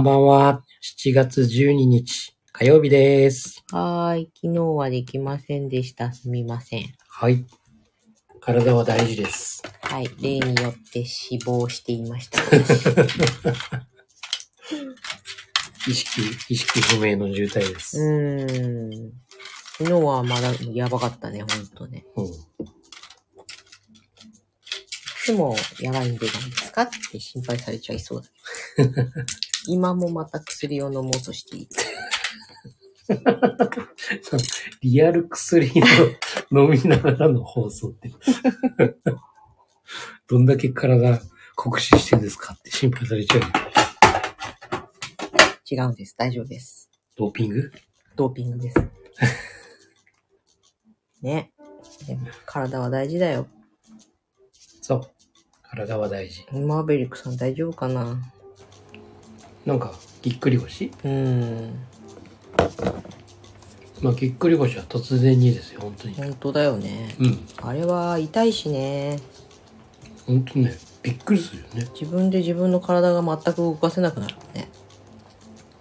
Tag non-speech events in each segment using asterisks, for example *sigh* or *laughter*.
こんばんは。こんばんは。7月12日、火曜日です。はーい。昨日はできませんでした。すみません。はい。体は大事です。はい。例によって死亡していました。私 *laughs* 意識、意識不明の重体でうす。ーん。昨日はまだやばかったね、ほんとね。うん。いつもやばいんでないですか？って心配されちゃいそうだ。*laughs* 今もまた薬を飲もうとしている。*laughs* リアル薬の飲みながらの放送って。*laughs* どんだけ体酷使してるんですかって心配されちゃうよ。違うんです。大丈夫です。ドーピング？ドーピングです。*laughs* ね。でも体は大事だよ。そう。体は大事。マーベリックさん大丈夫かな？なんか、ぎっくり腰？うーん。まあ、ぎっくり腰は突然にですよ、本当に。本当だよね。うん。あれは痛いしね。本当ね、びっくりするよね。自分で自分の体が全く動かせなくなるね。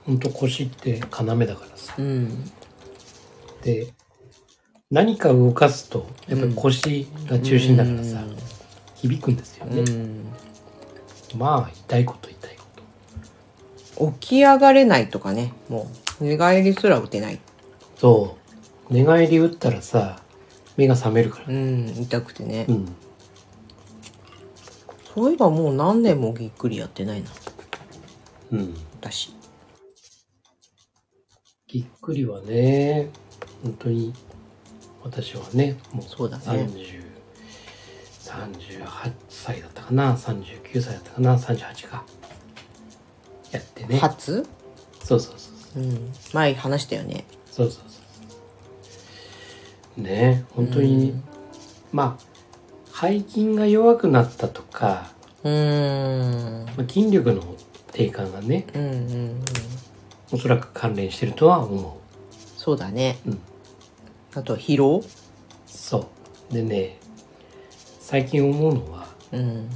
本当腰って要だからさ。うん。で、何か動かすと、やっぱり腰が中心だからさ、響くんですようね。ん。まあ、痛いこと痛いこと。起き上がれないとかね。もう、寝返りすら打てない。そう。寝返り打ったらさ、目が覚めるからう。ん。痛くてね。うん。そういえばもう何年もぎっくりやってないな。うん。私。ぎっくりはね、本当に、私はね、もうそうだね30、38歳だったかな、39歳だったかな、38か。やってね。初？そうそうそう。うん。前話したよね。そうそうそう。ね本当に、うんまあ、背筋が弱くなったとか、うーん。まあ、筋力の低下がね、うんうんうん。おそらく関連してるとは思そうだね。うんあと疲労？う。そう。でね、最近思うのは、うん。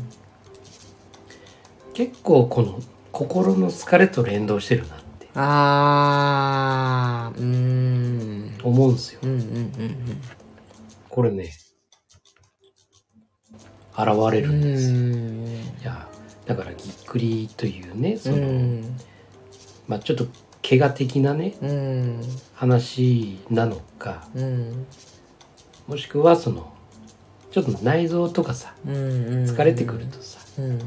結構この心の疲れと連動してるなってあー、うーん。思うんですよ。うんうんうんこれね、現れうん。るんですよ。ん。いや、だからぎっくりというね、その、うん。まあちょっと怪我的なね、うん。話なのか、うん。もしくはその、ちょっと内臓とかさ、うん。疲れてくるとさ、うん。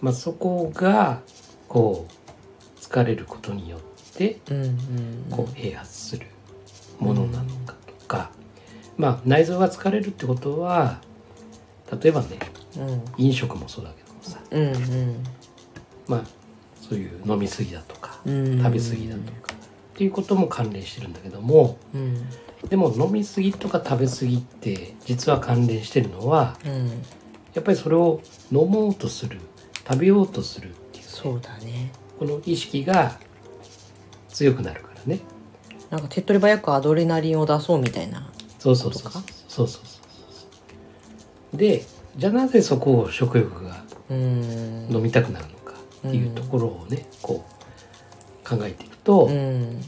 まあそこが、こう、疲れることによって、うん。うん。こう、併発するものなのかとか、まあ内臓が疲れるってことは、例えばね、うん。飲食もそうだけどもさ、うん。うん。まあそういう飲み過ぎだとか、うん。食べ過ぎだとか、っていうことも関連してるんだけども、うん。でも飲み過ぎとか食べ過ぎって実は関連してるのはうん。やっぱりそれを飲もうとする食べようとするっていうそうだね。この意識が強くなるからねなんか手っ取り早くアドレナリンを出そうみたいな。そうそうそうそうそうそうそうでじゃあなぜそこを食欲がうん。飲みたくなるのかっていうところをねこう考えていくと、うやん。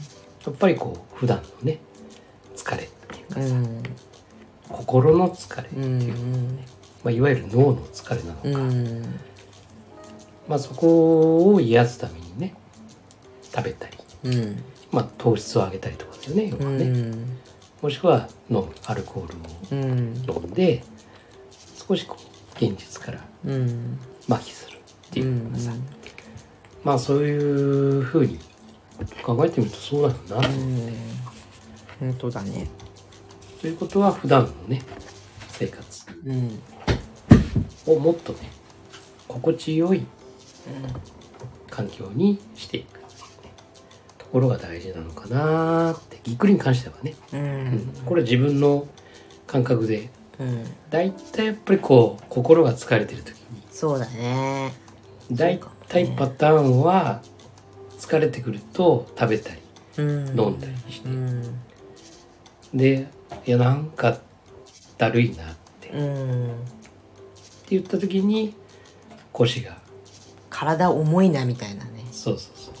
っぱりこう普段のね疲れっていうかさ、うん。心の疲れってういう、ん。まあ、いわゆる脳の疲れなのか、うん。まあ、そこを癒すためにね食べたり、うん。まあ、糖質を上げたりとかですよね要うはね、ん。もしくは飲むアルコールうん。を飲んで少しこう現実からうん。麻痺するってういうかさ、ん。まあそういうふうに考えてみるとそうだよな、うん。本当だね。ということは普段のね生活うん。をもっとね心地よい環境にしていくところが大事なのかなってぎっくりに関してはね、ううんん。これは自分の感覚でうん。大体やっぱりこう心が疲れてる時にそうだね。大体パターンは疲れてくると食べたりうん。飲んだりしてうん。でいやなんかだるいなって、ってうん。言った時に腰がか体重いなみたいなね。そうそうそ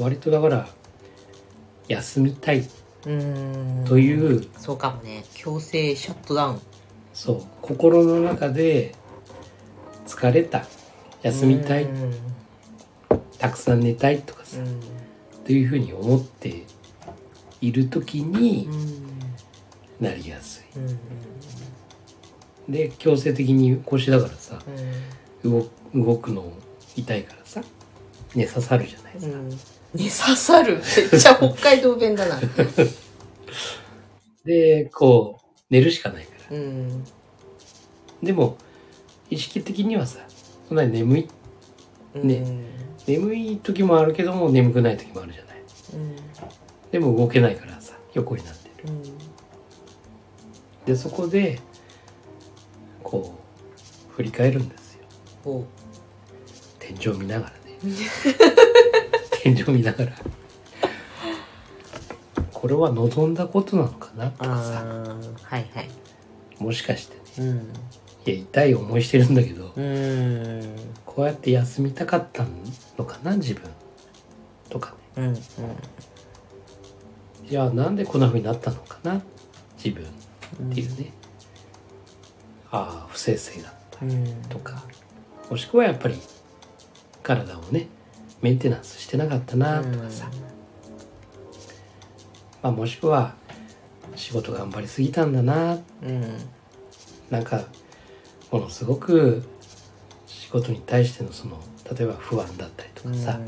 う。割とだから休みたい。うーん。という。そうかもね。強制シャットダウン。そう。心の中で疲れた。休みたい。うん。たくさん寝たいとかさ、うん。というふうに思っている時にうん。なりやすいで強制的に腰だからさうん。動動くの痛いからさ寝刺さるじゃないですか、うん。ね刺さる？めっちゃ北海道弁だな。*laughs* でこう寝るしかないから。うん。でも意識的にはさそんなに眠い。ねうん。眠い時もあるけども眠くない時もあるじゃない。うん。でも動けないからさ横になってる。うん。でそこでこう振り返るんですよ。お。天井見ながらね。*laughs* 天井見ながら。これは望んだことなのかな？とかさはいはい。もしかしてね。うん。いや痛い思いしてるんだけど。うん。こうやって休みたかったのかな？自分。とかね。うんじゃあなんでこんな風になったのかな？自分うんっていうね、ああ不正性だったうんとか。もしくはやっぱり体をねメンテナンスしてなかったなとかさ、まあ、もしくは仕事頑張りすぎたんだなうん。なんかものすごく仕事に対してのその例えば不安だったりとかさ、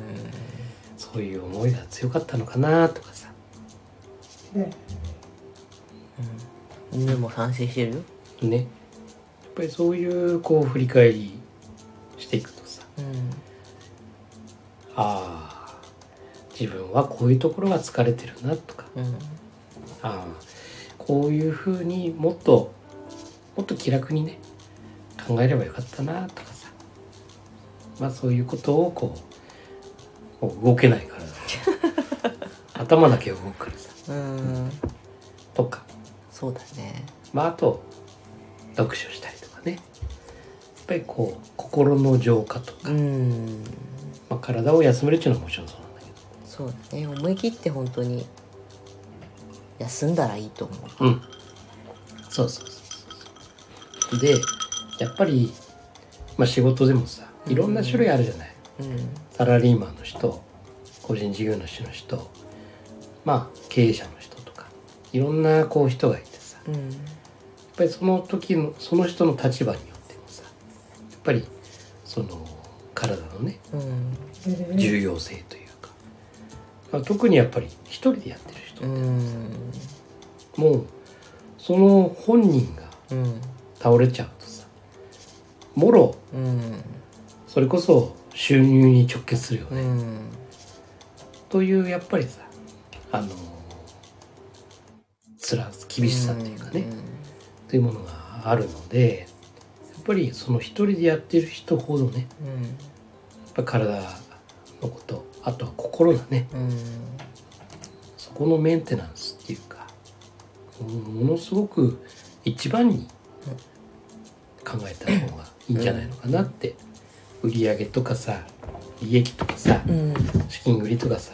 そういう思いが強かったのかなとかさ。うん。犬も賛成してるよ。ねぱりそういうこう振り返りしていくとさうん。ああ自分はこういうところが疲れてるなとかうん。ああこういうふうにもっともっと気楽にね考えればよかったなとかさまあそういうことをこうもう動けないから *laughs* 頭だけ動くからさうん。とか。そうだね。まああと読書したり。とかね。やっぱりこう心の浄化とか、うん。まあ、体を休めるっていうのはもちろんそうなんだけど。そうだね。思い切って本当に休んだらいいと思う。うん。そうそうそうそう。で、やっぱり、まあ仕事でもさ、いろんな種類あるじゃない。うん。サラリーマンの人、個人事業主の人、まあ経営者の人とか、いろんなこう人がいてさ、うんぱりその時の、その人の立場によってもさ、やっぱり、その、体のね、うん。重要性というか、まあ、特にやっぱり一人でやってる人、うんもう、その本人がうん倒れちゃうとさもろうんそれこそ収入に直結するよね、うんというやっぱりさあのつら厳しさっていうかね、というものがあるのでやっぱりその一人でやってる人ほどねうんやっぱ体のことあとは心だねうんそこのメンテナンスっていうかものすごく一番に考えた方がいいんじゃないのかなって、売り上げとかさ利益とかさうん。資金繰りとかさ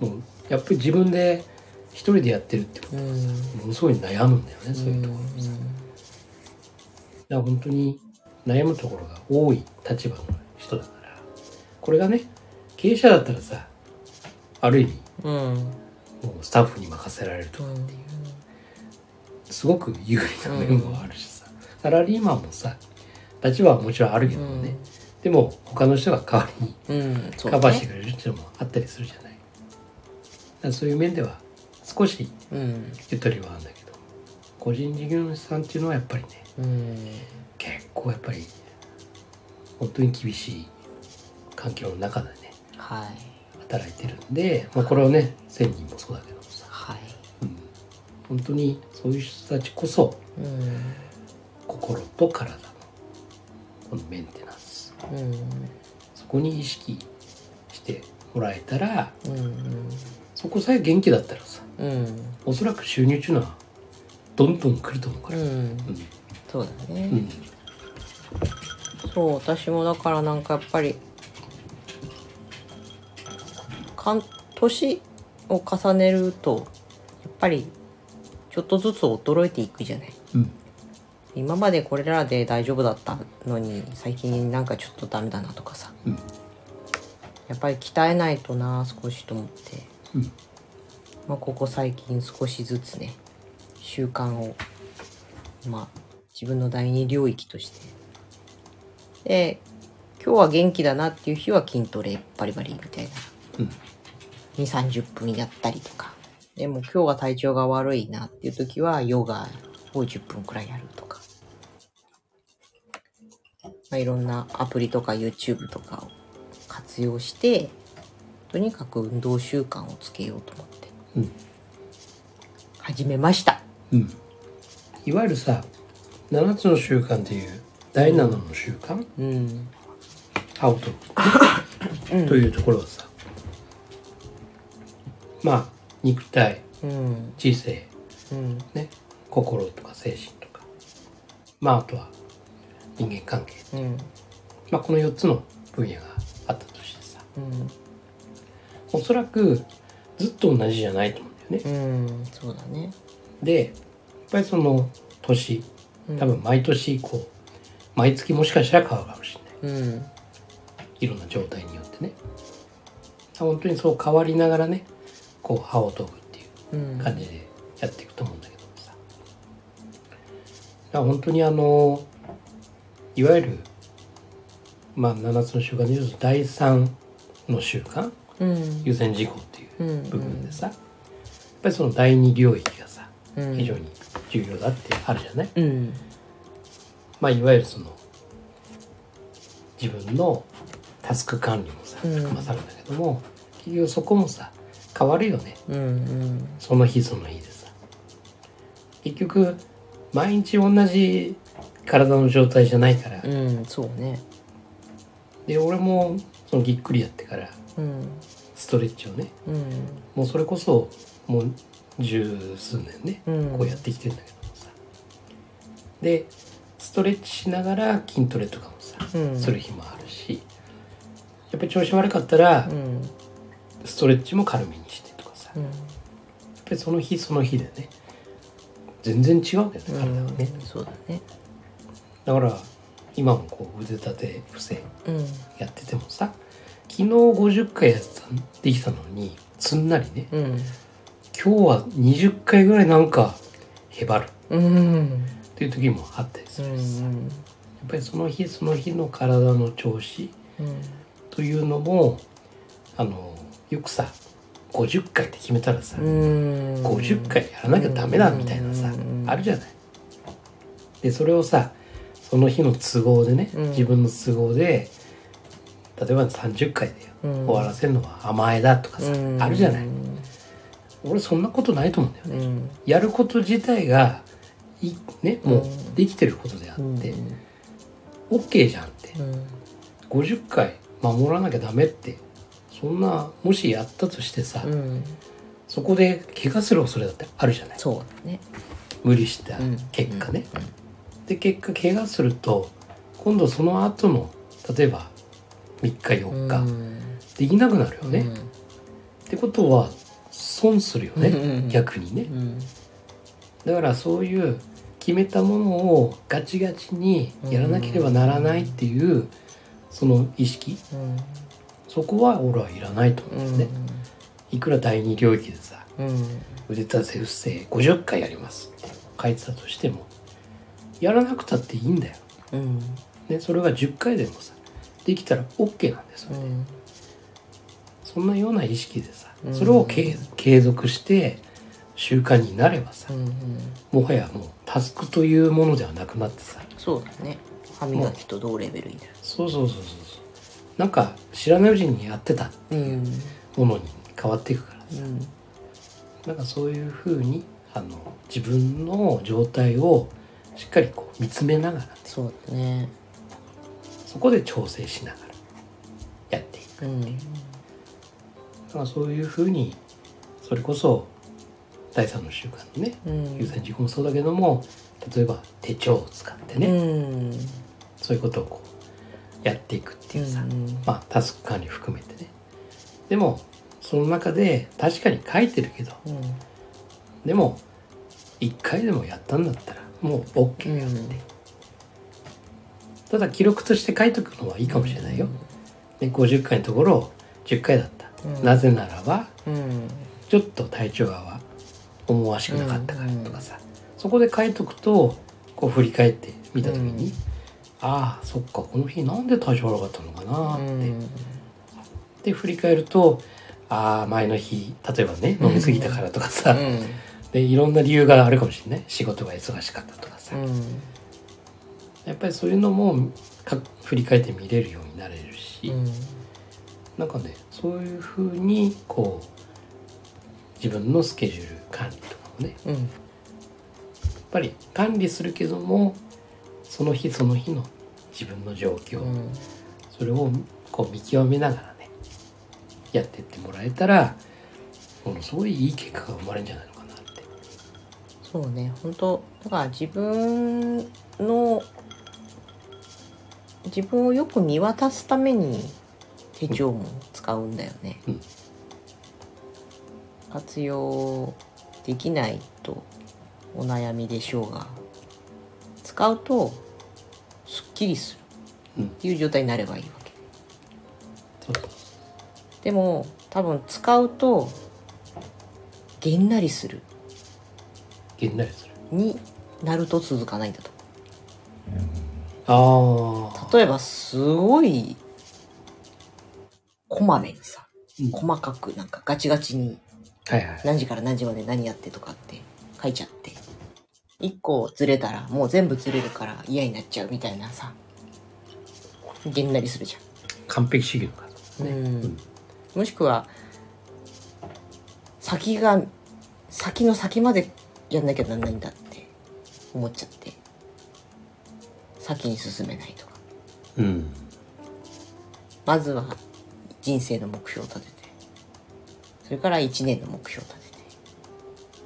もうやっぱり自分で一人でやってるってことはさ、うん。ものすごい悩むんだよねそういうところもさ、だから本当に悩むところが多い立場の人だからこれがね経営者だったらさある意味もうスタッフに任せられるとかっていうすごく有利な面もあるしさ、サラリーマンもさ立場はもちろんあるけどもね、でも他の人が代わりにカバーしてくれるっていうのもあったりするじゃない、そういう面では少しうん。ゆとりはあるんだけど個人事業主さんっていうのはやっぱりねうん。結構やっぱり本当に厳しい環境の中でねはい。働いてるんで、まあ、これはね1000人もそうだけどもさ、はい。うん、本当にそういう人たちこそうん。心と体のこのメンテナンス。うん。そこに意識してもらえたらうんそこさえ元気だったらさうん。おそらく収入っていうのはどんどん来ると思うから、うん。うん。そうだね。うん。そう私もだからなんかやっぱりかん年を重ねるとやっぱりちょっとずつ衰えていくじゃない。うん。今までこれらで大丈夫だったのに最近なんかちょっとダメだなとかさ。うん。やっぱり鍛えないとな少しと思って、うん。まあ、ここ最近少しずつね習慣をまあ自分の第二領域として。で今日は元気だなっていう日は筋トレバリバリみたいな。うん。2 3 0分やったりとか。でも今日は体調が悪いなっていう時はヨガを10分くらいやるとか、まあ、いろんなアプリとか YouTube とかを活用してとにかく運動習慣をつけようと思って。うん。始めました。うん。いわゆるさ7つの習慣っていう第7の習慣？うん。というところはさまあ肉体うん。知性うん。ね心とか精神とか。まああとは人間関係。うん。まあこの4つの分野があったとしてさ。うんおそらくずっと同じじゃないと思うんだよね。うんそうだね。でやっぱりその年うん。多分毎年こう毎月もしかしたら変わるかもしれない。うん。いろんな状態によってね。本当にそう変わりながらねこう歯を研ぐっていううん。感じでやっていくと思うんだけどさ。だから本当にあのいわゆるまあ7つの習慣でいうと第3の習慣うん優先事項っていううん部分でさやっぱりその第2領域がさうん。非常に重要だってあるじゃない、うん。まあいわゆるその自分のタスク管理もさうん。含まされるんだけども、結局そこもさ変わるよね。うんうん。その日その日でさ。結局毎日同じ体の状態じゃないから、うんそうね。で俺もそのぎっくりやってからうんストレッチをね。うんもうそれこそもう十数年ね、うん。こうやってきてるんだけどもさ。でストレッチしながら筋トレとかもさ、うん。する日もあるしやっぱり調子悪かったらうん。ストレッチも軽めにしてとかさ、やっうんぱりその日その日でね全然違うんだよね体はね、そうだね。だから今もこう腕立て伏せうん。やっててもさ昨日50回やってたできたのにすんなりねうん。今日は20回ぐらいなんかへばる。うん。っていう時もあったりすうるしさ、やっんぱりその日その日の体の調子うん。というのもあのよくさ50回って決めたらさ、うん。50回やらなきゃダメだみたいなさ、うん。あるじゃない。でそれをさその日の都合でね、うん。自分の都合で例えば30回でうん。終わらせるのは甘えだとかさ、うん。あるじゃない。俺そんなことないと思うんだよね。うん。やること自体がいねもううんできてることであうん。って、OK じゃんって。うん。50回守らなきゃダメってそんなもしやったとしてさ、うん。そこで怪我する恐れだってあるじゃない。そうだね。無理した結果ね、で結果怪我すると今度その後の例えば3日4日、うん。できなくなるよね、うん。ってことは損するよね、うん逆にね。うん。だからそういう決めたものをガチガチにやらなければならないっていうその意識。うん。そこは俺はいらないと思うんですね、いくら第二領域でさうん。腕立て伏せ50回やりますって書いてたとしてもやらなくたっていいんだよ、うん。ね、それが10回でもさできたら OK なんですよ、うん。そんなような意識でさうん。それを継継続して習慣になればさうんもはやもうタスクというものではなくなってさ。そうだね。歯磨きと同レベルになる。そうそうそうそうそう。なんか知らないうちにやってたうん。ものに変わっていくからさ。うん。なんかそういうふうにあの自分の状態をしっかりこう見つめながら。そうだねそこで調整しながらやっていくうんだからそういうふうにそれこそ第三の習慣のねうん。優先事項もそうだけども例えば手帳を使ってね、うん。そういうことをこうやっていくっていうさ、うんまあタスク管理含めてね。でもその中で確かに書いてるけどうん。でも1回でもやったんだったらもう OK よって、うんただ記録として書いとくのはいいかもしれないよ、で50回のところ10回だった、うん。なぜならばうん。ちょっと体調が思わしくなかったからとかさ、そこで書いとくとこう振り返ってみた時に、うん。ああそっかこの日なんで体調悪かったのかなって、うん。で振り返るとああ前の日例えばね飲み過ぎたからとかさ、でいろんな理由があるかもしれない。仕事が忙しかったとかさ、うんやっぱりそういうのもか振り返って見れるようになれるし、うん。なんかねそういうふうにこう自分のスケジュール管理とかもね。やっうんぱり管理するけどもその日その日の自分の状況、うん。それをこう見極めながらねやってってもらえたらものすごいいい結果が生まれるんじゃないのかなって。そうね。本当だから自分の自分をよく見渡すために手帳も使うんだよね、うん。活用できないとお悩みでしょうが使うとすっきりする。うん。っていう状態になればいいわけ。そう。そうでも多分使うとげんなりする。げんなりする。になると続かないんだと。ああ。例えばすごいこまめにさうん細かくなんかガチガチにはいはい。何時から何時まで何やってとかって書いちゃって一個ずれたらもう全部ずれるから嫌になっちゃうみたいなさげんなりするじ完璧主義の方。ゃん、うん、もしくは先が先の先までやんなきゃなんないんだって思っちゃって先に進めないとかうん。まずは人生の目標を立ててそれから1年の目標を立てて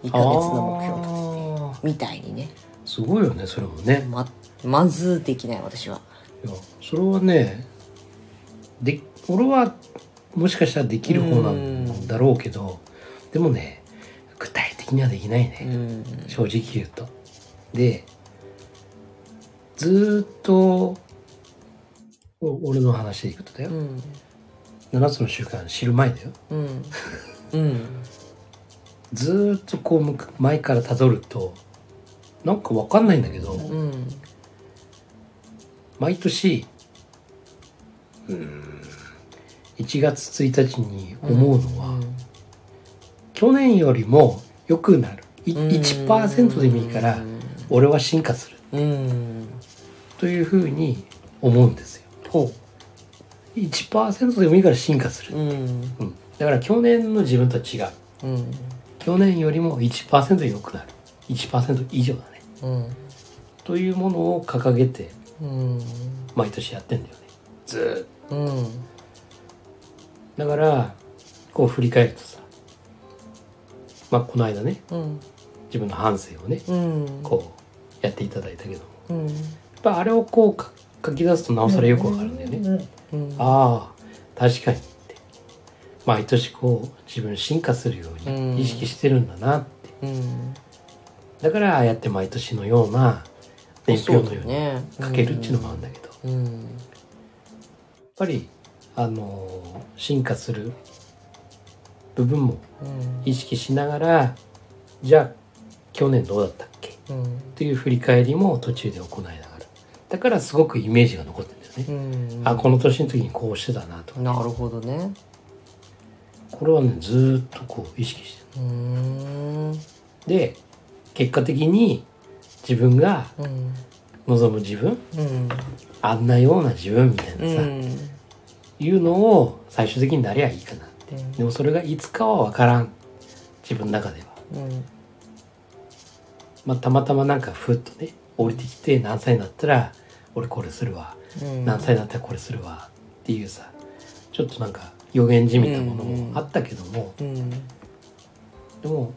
2ヶ月の目標を立ててあみたいにねーすごいよね、それもね。ままずできない私はいや、それはね、で、俺はもしかしたらできる方なんだろうけど、でもね、具体的にはできないね。うん正直言うと。で、ずーっと、お俺の話でいくとだよ。うん7つの習慣知る前だよ。うんうんずーっとこう前から辿ると、なんかわかんないんだけど、うん毎年、うーん、1月1日に思うのは、去年よりも良くなる。いうん1%でもいいから、俺は進化する。うんというふうに思うんですよ。ほ1%でもいいから進化する。ううんうん、だから去年の自分とは違う。うん去年よりも1%良くなる。1%以上だね。うんというものを掲げてうん毎年やってんだよね。ずーっと。うんだから、こう振り返るとさ、まあこの間ね、うん自分の反省をね、うんこうやっていただいたけども、うんぱあれをこうか書き出すとなおさらよくわかるんだよね。うん。ああ、確かにって。毎年こう自分進化するよううん。に意識してるんだなって。うん。だからああやって毎年のような年表のようにね。書けるっていうのもあるんだけど、やっうん。ぱり、あのー進化する部分もうん。意識しながら、じゃあ去年どうだったっけ？うん。っていう振り返りも途中で行いながら。だからすごくイメージが残ってるんだよね。うんあ、この年の時にこうしてたなとか。なるほどねこれはね、ずーっとこう意識してる。で、結果的に自分がうん望む自分、うんあんなような自分みたいなさ、うんいうのを最終的になりゃいいかなって。でもそれがいつかはわからん。自分の中では。うんまあたまたまなんかふっとね、降りてきて何歳になったら俺これするわ。うん。何歳になったらこれするわ。っていうさ、ちょっとなんか予言じみたものもあったけども、うん。でも、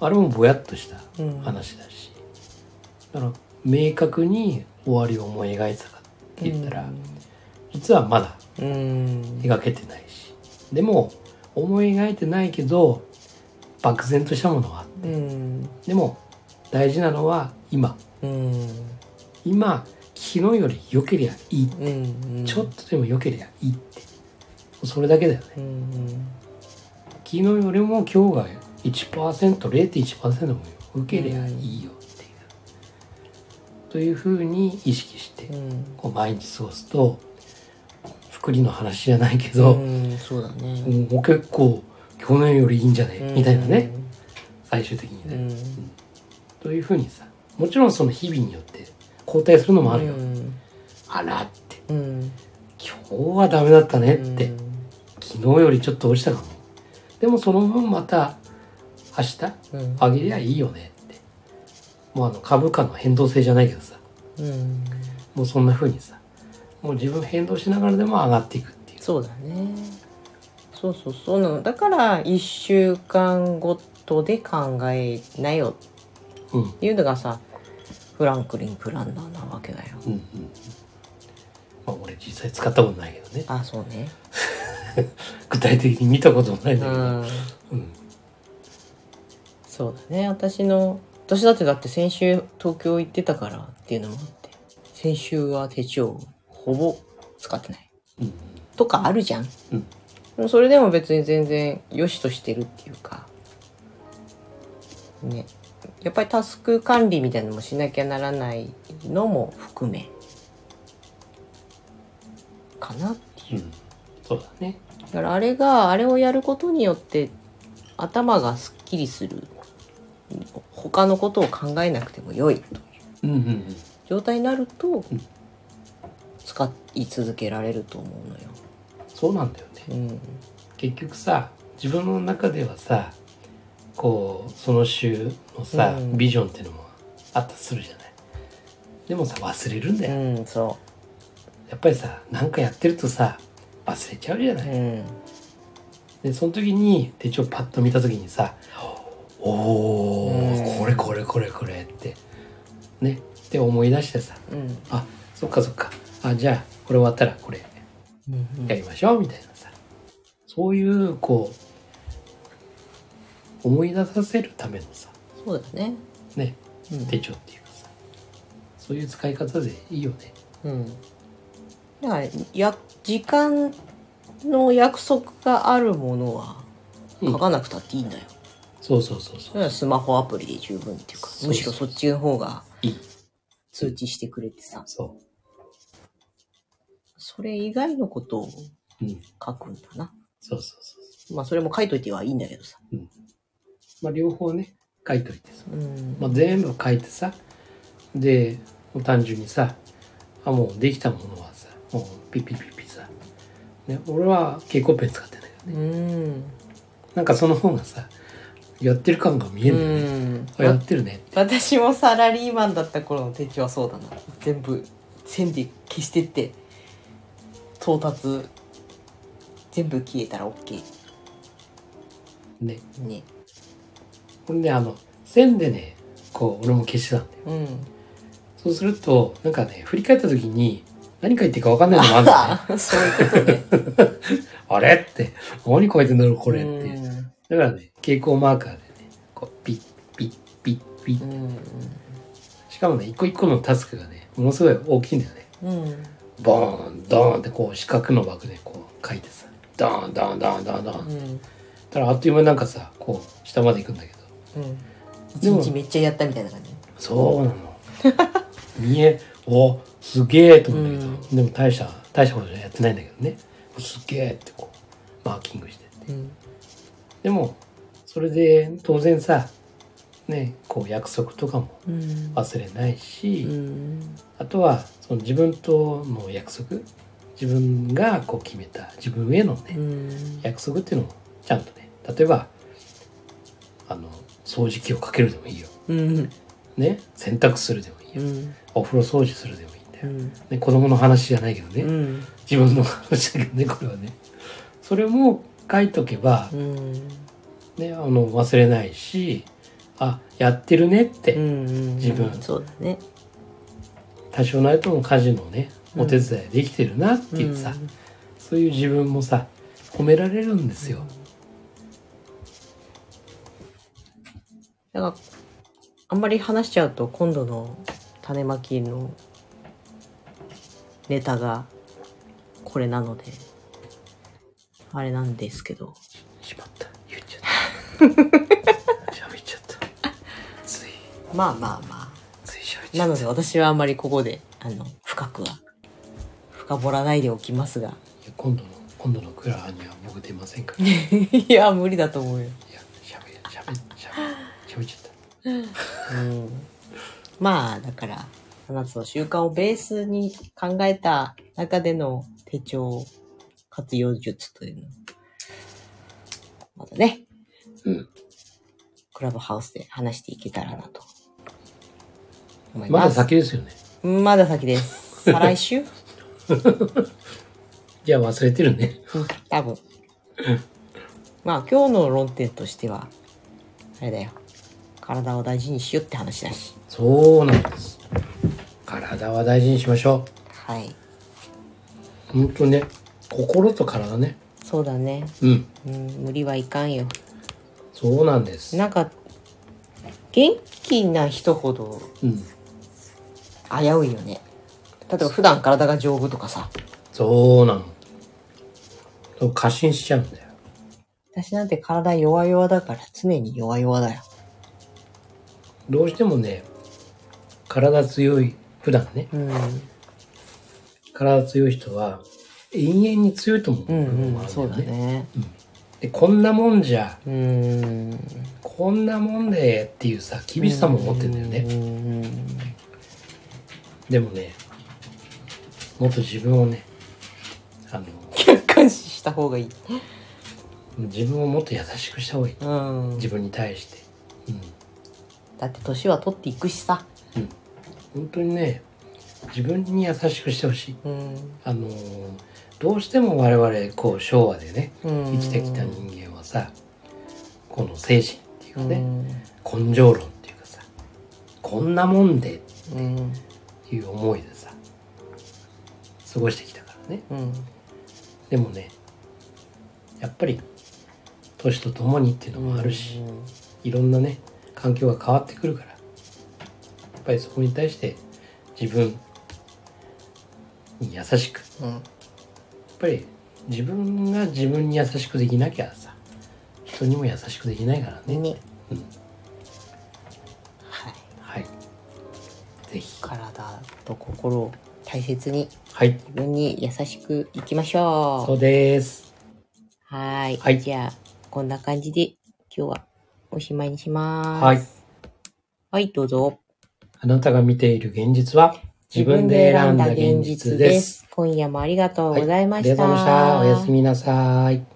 あれもぼやっとしたうん。話だし、だから明確に終わりを思い描いてたかって言ったら、実はまだうん。描けてないし。でも思い描いてないけど漠然としたものはあってうん。でも大事なのは今。うん。今昨日より良けりゃいい、うんちょっとでも良けりゃいいって。それだけだよね。うん昨日よりも今日が 1%0.1% も良けりゃいいよっていう、というふうに意識してうん。こう毎日過ごすと福利の話じゃないけど、うんそうだね。もう結構去年よりいいんじゃね、うん。みたいなね。最終的にね、うん。というふうにさもちろんその日々によって交代するのもあるよ、うん。あらって。うん。今日はダメだったねって、うん。昨日よりちょっと落ちたかも。でもその分また明日うん。上げりゃいいよねって。もうあの株価の変動性じゃないけどさ。うん。もうそんな風にさ。もう自分変動しながらでも上がっていくっていう。そうだね。そうそうそうなの。だから1週間ごとで考えなよ。うん。っていうのがさフランクリン・プランナーなわけだよ。うんうんまあ俺実際使ったことないけどね。あそうね。*laughs* 具体的に見たこともないんうだけど。ん。うん。そうだね。私の私だってだって先週東京行ってたからっていうのもあって。先週は手帳ほぼ使ってない。うん。とかあるじゃん、うん。でもそれでも別に全然良しとしてるっていうか。ねやっぱりタスク管理みたいなのもしなきゃならないのも含め。かなっていう。うん。そうだね。だからあれがあれをやることによって頭がすっきりする。他のことを考えなくても良いという。状態になるとん。使い続けられると思うのよ。そうなんだよね。うん。結局さ自分の中ではさこうその週のさ、うん。ビジョンっていうのもあったりするじゃない。でもさ忘れるんだよ、うん、そやっぱりさなんかやってるとさ忘れちゃうじゃなう。い、うん。でその時に手帳パッと見た時にさ「おー、うん。これこれこれこれ」ってねって思い出してさうん。あそっかそっか。あじゃあこれ終わったらこれうん。やりましょうみたいなさ。そういうこう思い出させるためのさそうだね。ねうん。手帳っていうかさそういう使い方でいいよね。うん。だからや時間の約束があるものはうん。書かなくたっていいんだよ。そうそうそうそう。それはスマホアプリで十分っていうか、むしろそっちの方がいい。通知してくれてさ、そそれ以外のことをううん。書くんだな。そうそうそうまあそれも書いといてはいいんだけどさ。まあ両方ね書いといてさ、うん。まあ、全部書いてさでもう単純にさあもうできたものはさもうピッピッピッピさ、ね、俺は蛍光ペン使ってないけどね。うん。なんかその方がさやってる感が見えるんだよね、うん。あやってるね私もサラリーマンだった頃の手帳はそうだな。全部線で消してって到達全部消えたら OK ね。ねほんであの線でねこう俺も消してたんだよ。うん。そうするとなんかね振り返った時に何書いていいか分かんないのもあるんだよね。あそういうことね。*laughs* あれ？って何書いてんだろうこれ？ってう。んだからね蛍光マーカーでねこうピッピッピッピッ。うんしかもね一個一個のタスクがねものすごい大きいんだよね。うん。ボーンドーンってこう四角の枠でこう書いてさドーンドーンドーンドーンドーン。うん。たらあっという間になんかさこう下まで行くんだけどうん。日めっちゃやったみたいな感じ。そうなの。*laughs* 見えおすげえと思うんだけど、でも大した大したことじゃやってないんだけどね。すげえってこうマーキングしてって。うん。でもそれで当然さねこう約束とかもうん。忘れないし、うん。あとはその自分との約束。自分がこう決めた。自分へのね、うん。約束っていうのもちゃんとね。例えばあの掃除機をかけるでもいいよ。うん。ね？洗濯するでもいいよ、うん。お風呂掃除するでもいいんだよ、うん。ね、子供の話じゃないけどね、うん。自分の話だけどねこれはね。それも書いとけばう、ん。ね、あの忘れないしあやってるねって、うん自分。そうだね。多少なりとも家事のねお手伝いできてるなっていうさ、うん。そういう自分もさ褒められるんですよ。だからあんまり話しちゃうと今度の種まきのネタがこれなのであれなんですけど。しまった。言っちゃった。*laughs* 喋っちゃった。つい。まあまあまつい喋っあなので私はあんまりここであの深くは深掘らないでおきますが。今度の今度のクラハには僕出ませんから。い *laughs* いや無理だと思うよ、喋っちゃったうん、まあだから7つの習慣をベースに考えた中での手帳活用術というのをまたね、うんクラブハウスで話していけたらなとまだ。先ですよねまだ先です。再来週？*laughs* じゃあ忘れてるねうん、多分。まあ今日の論点としては、あれだよ。体を大事にしようって話だし。そうなんです体は大事にしましょはい。うほんとね心と体ねそうだね。うんうん、無理はいかんよ。そうなんですなんか、元気な人ほどうん危ういよね。例えば普段体が丈夫とかさ。そうなのそう過信しちゃうんだよ私なんて体弱々だから常に弱々だよ。どうしてもね体強い普段ねうん。体強い人は永遠に強いと思う部うんうん、そうだね,、ね。でこんなもんじゃうん。こんなもんでっていうさ厳しさも持ってんだよね、ね。でもねもっと自分をねあの客観視した方がいい。自分をもっと優しくした方がいいうん。自分に対してうんだって年は取っていくしさ。うん本当にね自分に優しくしてほしいうん。あのーどうしても我々こう昭和でねうん生きてきた人間はさこの精神っていうかね、うん。根性論っていうかさこんなもんでうん。っていう思いでさ過ごしてきたからねうん。でもねやっぱり年とともにっていうのもあるし、いろんなね環境が変わってくるからやっぱりそこに対して自分に優しくうん。やっぱり自分が自分に優しくできなきゃさ人にも優しくできないからね、ね。うん、はい。はいぜひ体と心を大切にはい自分に優しくいきましょそうですう。はーい。はいじゃあ、こんな感じで今日はおしまいにしまはい。はい。どうぞ。あなたが見ている現実は自分で選んだ現実です。今夜もありがとうございました。はいありがとうございました。おやすみなさい。